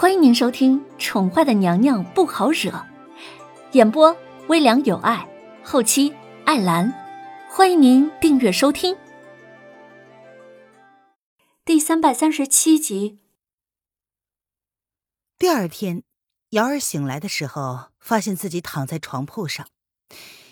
欢迎您收听《宠坏的娘娘不好惹》，演播微凉有爱，后期艾兰。欢迎您订阅收听。第三百三十七集。第二天，瑶儿醒来的时候，发现自己躺在床铺上，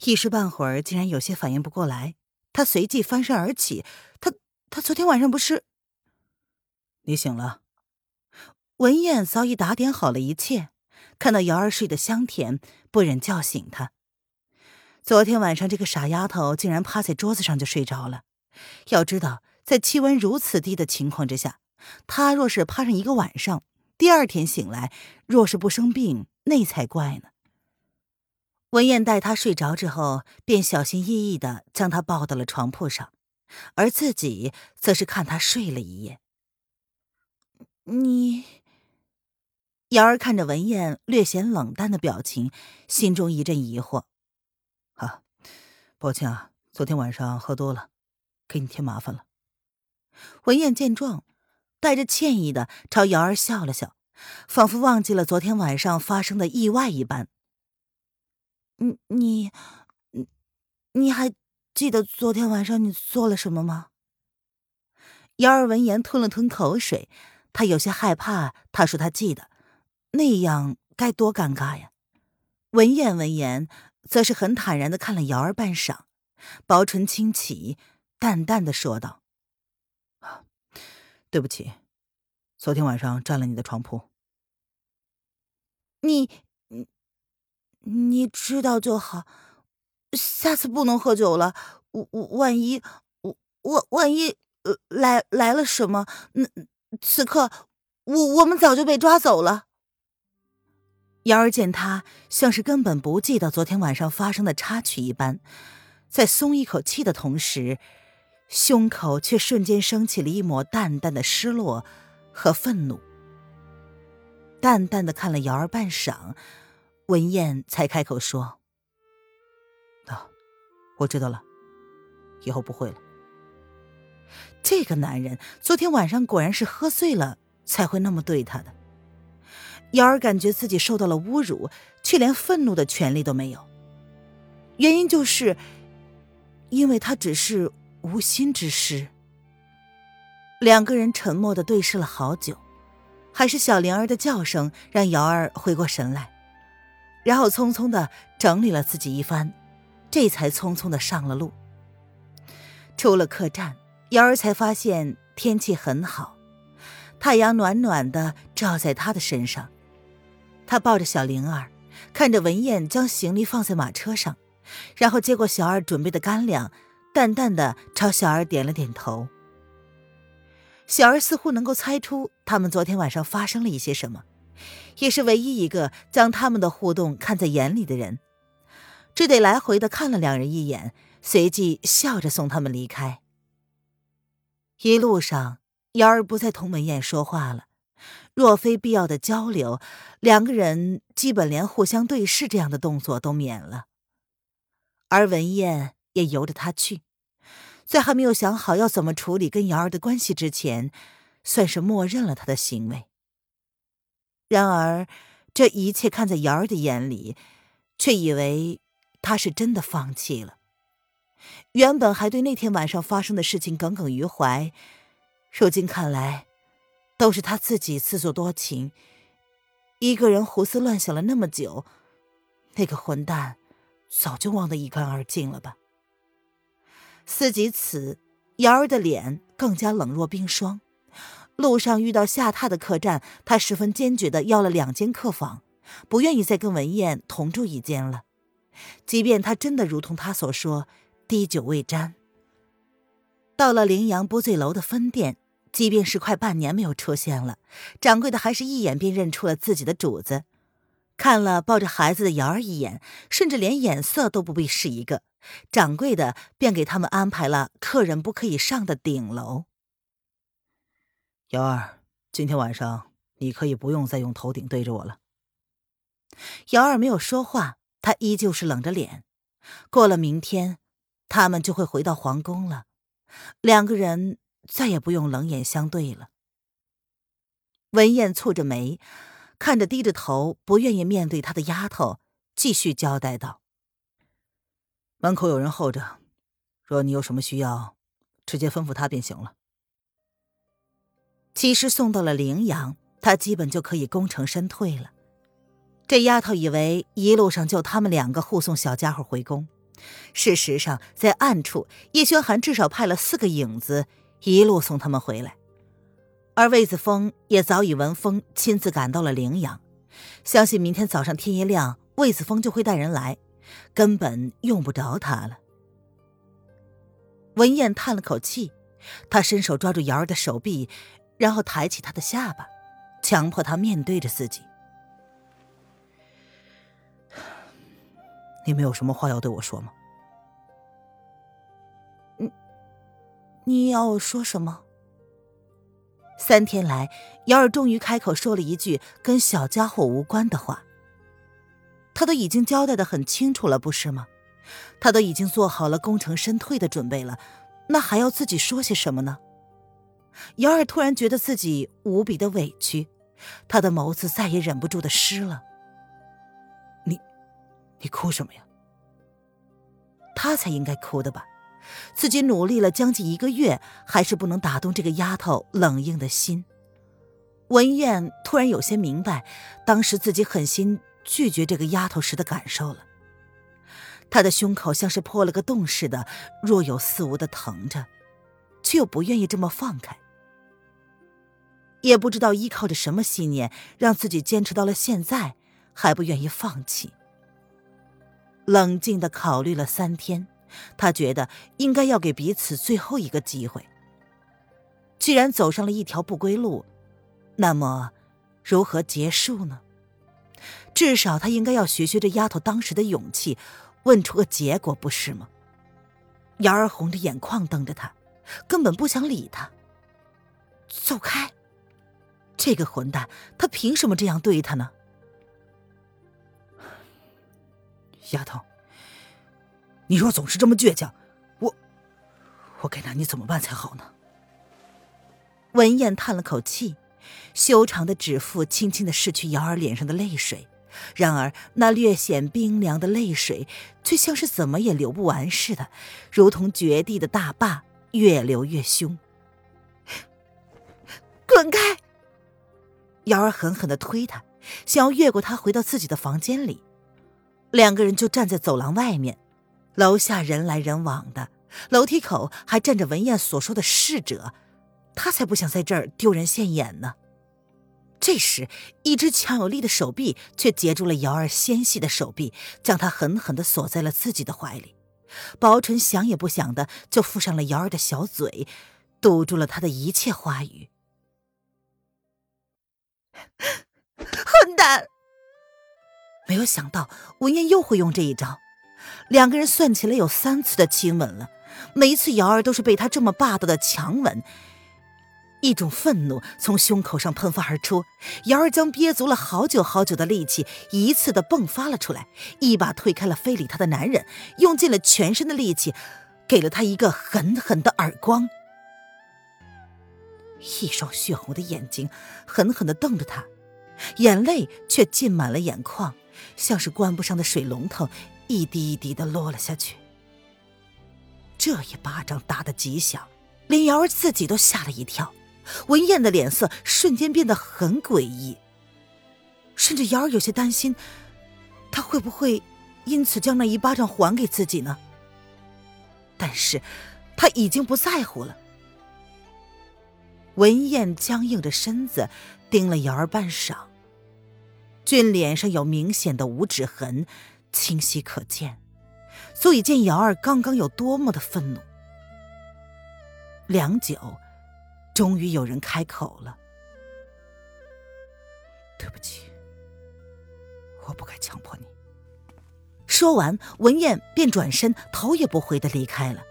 一时半会儿竟然有些反应不过来。她随即翻身而起，她她昨天晚上不是？你醒了。文燕早已打点好了一切，看到瑶儿睡得香甜，不忍叫醒她。昨天晚上这个傻丫头竟然趴在桌子上就睡着了。要知道，在气温如此低的情况之下，她若是趴上一个晚上，第二天醒来，若是不生病，那才怪呢。文燕待她睡着之后，便小心翼翼的将她抱到了床铺上，而自己则是看她睡了一夜。你。瑶儿看着文燕略显冷淡的表情，心中一阵疑惑。啊，抱歉啊，昨天晚上喝多了，给你添麻烦了。文燕见状，带着歉意的朝瑶儿笑了笑，仿佛忘记了昨天晚上发生的意外一般。你你，你还记得昨天晚上你做了什么吗？瑶儿闻言吞了吞口水，她有些害怕。她说她记得。那样该多尴尬呀！文燕闻言，则是很坦然的看了瑶儿半晌，薄唇轻启，淡淡的说道：“啊，对不起，昨天晚上占了你的床铺。你，你，你知道就好，下次不能喝酒了。我我万一，我我万一来来了什么，那此刻我我们早就被抓走了。”瑶儿见他像是根本不记得昨天晚上发生的插曲一般，在松一口气的同时，胸口却瞬间升起了一抹淡淡的失落和愤怒。淡淡的看了瑶儿半晌，文燕才开口说：“啊，我知道了，以后不会了。”这个男人昨天晚上果然是喝醉了才会那么对他的。瑶儿感觉自己受到了侮辱，却连愤怒的权利都没有。原因就是，因为他只是无心之失。两个人沉默的对视了好久，还是小灵儿的叫声让瑶儿回过神来，然后匆匆的整理了自己一番，这才匆匆的上了路。出了客栈，瑶儿才发现天气很好，太阳暖暖的照在她的身上。他抱着小灵儿，看着文燕将行李放在马车上，然后接过小二准备的干粮，淡淡的朝小二点了点头。小二似乎能够猜出他们昨天晚上发生了一些什么，也是唯一一个将他们的互动看在眼里的人，只得来回的看了两人一眼，随即笑着送他们离开。一路上，瑶儿不再同文燕说话了。若非必要的交流，两个人基本连互相对视这样的动作都免了。而文燕也由着他去，在还没有想好要怎么处理跟瑶儿的关系之前，算是默认了他的行为。然而，这一切看在瑶儿的眼里，却以为他是真的放弃了。原本还对那天晚上发生的事情耿耿于怀，如今看来。都是他自己自作多情，一个人胡思乱想了那么久，那个混蛋早就忘得一干二净了吧。思及此，瑶儿的脸更加冷若冰霜。路上遇到下榻的客栈，他十分坚决的要了两间客房，不愿意再跟文燕同住一间了。即便他真的如同他所说，滴酒未沾。到了羚羊不醉楼的分店。即便是快半年没有出现了，掌柜的还是一眼便认出了自己的主子，看了抱着孩子的瑶儿一眼，甚至连眼色都不必使一个，掌柜的便给他们安排了客人不可以上的顶楼。瑶儿，今天晚上你可以不用再用头顶对着我了。瑶儿没有说话，她依旧是冷着脸。过了明天，他们就会回到皇宫了，两个人。再也不用冷眼相对了。文燕蹙着眉，看着低着头不愿意面对他的丫头，继续交代道：“门口有人候着，若你有什么需要，直接吩咐他便行了。”其实送到了陵阳，他基本就可以功成身退了。这丫头以为一路上就他们两个护送小家伙回宫，事实上在暗处，叶轩寒至少派了四个影子一路送他们回来。而魏子峰也早已闻风，亲自赶到了陵阳，相信明天早上天一亮，魏子峰就会带人来，根本用不着他了。文燕叹了口气，她伸手抓住瑶儿的手臂，然后抬起她的下巴，强迫她面对着自己。你们有什么话要对我说吗？你要我说什么？三天来，瑶儿终于开口说了一句跟小家伙无关的话。他都已经交代的很清楚了，不是吗？他都已经做好了功成身退的准备了，那还要自己说些什么呢？瑶儿突然觉得自己无比的委屈，他的眸子再也忍不住的湿了。你你哭什么呀？他才应该哭的吧？自己努力了将近一个月，还是不能打动这个丫头冷硬的心。文燕突然有些明白，当时自己狠心拒绝这个丫头时的感受了。她的胸口像是破了个洞似的，若有似无的疼着，却又不愿意这么放开。也不知道依靠着什么信念，让自己坚持到了现在，还不愿意放弃。冷静的考虑了三天，他觉得应该要给彼此最后一个机会。既然走上了一条不归路，那么如何结束呢？至少他应该要学学这丫头当时的勇气，问出个结果，不是吗？瑶儿红着眼眶瞪着他，根本不想理他。走开！这个混蛋，他凭什么这样对他呢？丫头，你若总是这么倔强，我我该拿你怎么办才好呢？文燕叹了口气，修长的指腹轻轻的拭去瑶儿脸上的泪水，然而那略显冰凉的泪水，却像是怎么也流不完似的，如同绝地的大坝，越流越凶。滚开！瑶儿狠狠的推他，想要越过他回到自己的房间里。两个人就站在走廊外面，楼下人来人往的，楼梯口还站着文燕所说的侍者，他才不想在这儿丢人现眼呢。这时，一只强有力的手臂却截住了瑶儿纤细的手臂，将她狠狠的锁在了自己的怀里。薄唇想也不想的就附上了瑶儿的小嘴，堵住了她的一切话语。混蛋！没有想到文燕又会用这一招，两个人算起来有三次的亲吻了，每一次瑶儿都是被他这么霸道的强吻。一种愤怒从胸口上喷发而出，瑶儿将憋足了好久好久的力气一次的迸发了出来，一把推开了非礼她的男人，用尽了全身的力气，给了他一个狠狠的耳光。一双血红的眼睛狠狠的瞪着他，眼泪却浸满了眼眶。像是关不上的水龙头，一滴一滴的落了下去。这一巴掌打得极响，连瑶儿自己都吓了一跳。文燕的脸色瞬间变得很诡异，甚至瑶儿有些担心，他会不会因此将那一巴掌还给自己呢？但是，他已经不在乎了。文燕僵硬着身子，盯了瑶儿半晌。俊脸上有明显的五指痕，清晰可见，足以见瑶儿刚刚有多么的愤怒。良久，终于有人开口了：“对不起，我不该强迫你。”说完，文燕便转身，头也不回的离开了。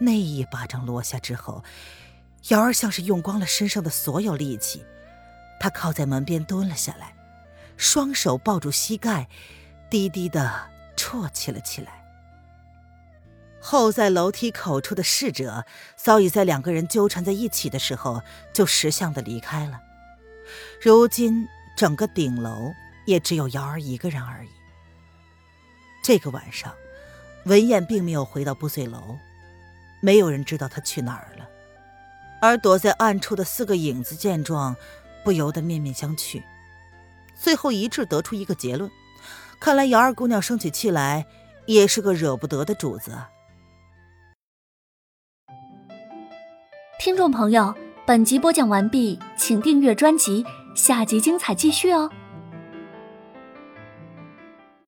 那一巴掌落下之后，瑶儿像是用光了身上的所有力气。他靠在门边蹲了下来，双手抱住膝盖，低低的啜泣了起来。候在楼梯口处的侍者早已在两个人纠缠在一起的时候就识相的离开了。如今整个顶楼也只有瑶儿一个人而已。这个晚上，文燕并没有回到不遂楼，没有人知道她去哪儿了。而躲在暗处的四个影子见状，不由得面面相觑，最后一致得出一个结论：看来姚二姑娘生起气来，也是个惹不得的主子。听众朋友，本集播讲完毕，请订阅专辑，下集精彩继续哦。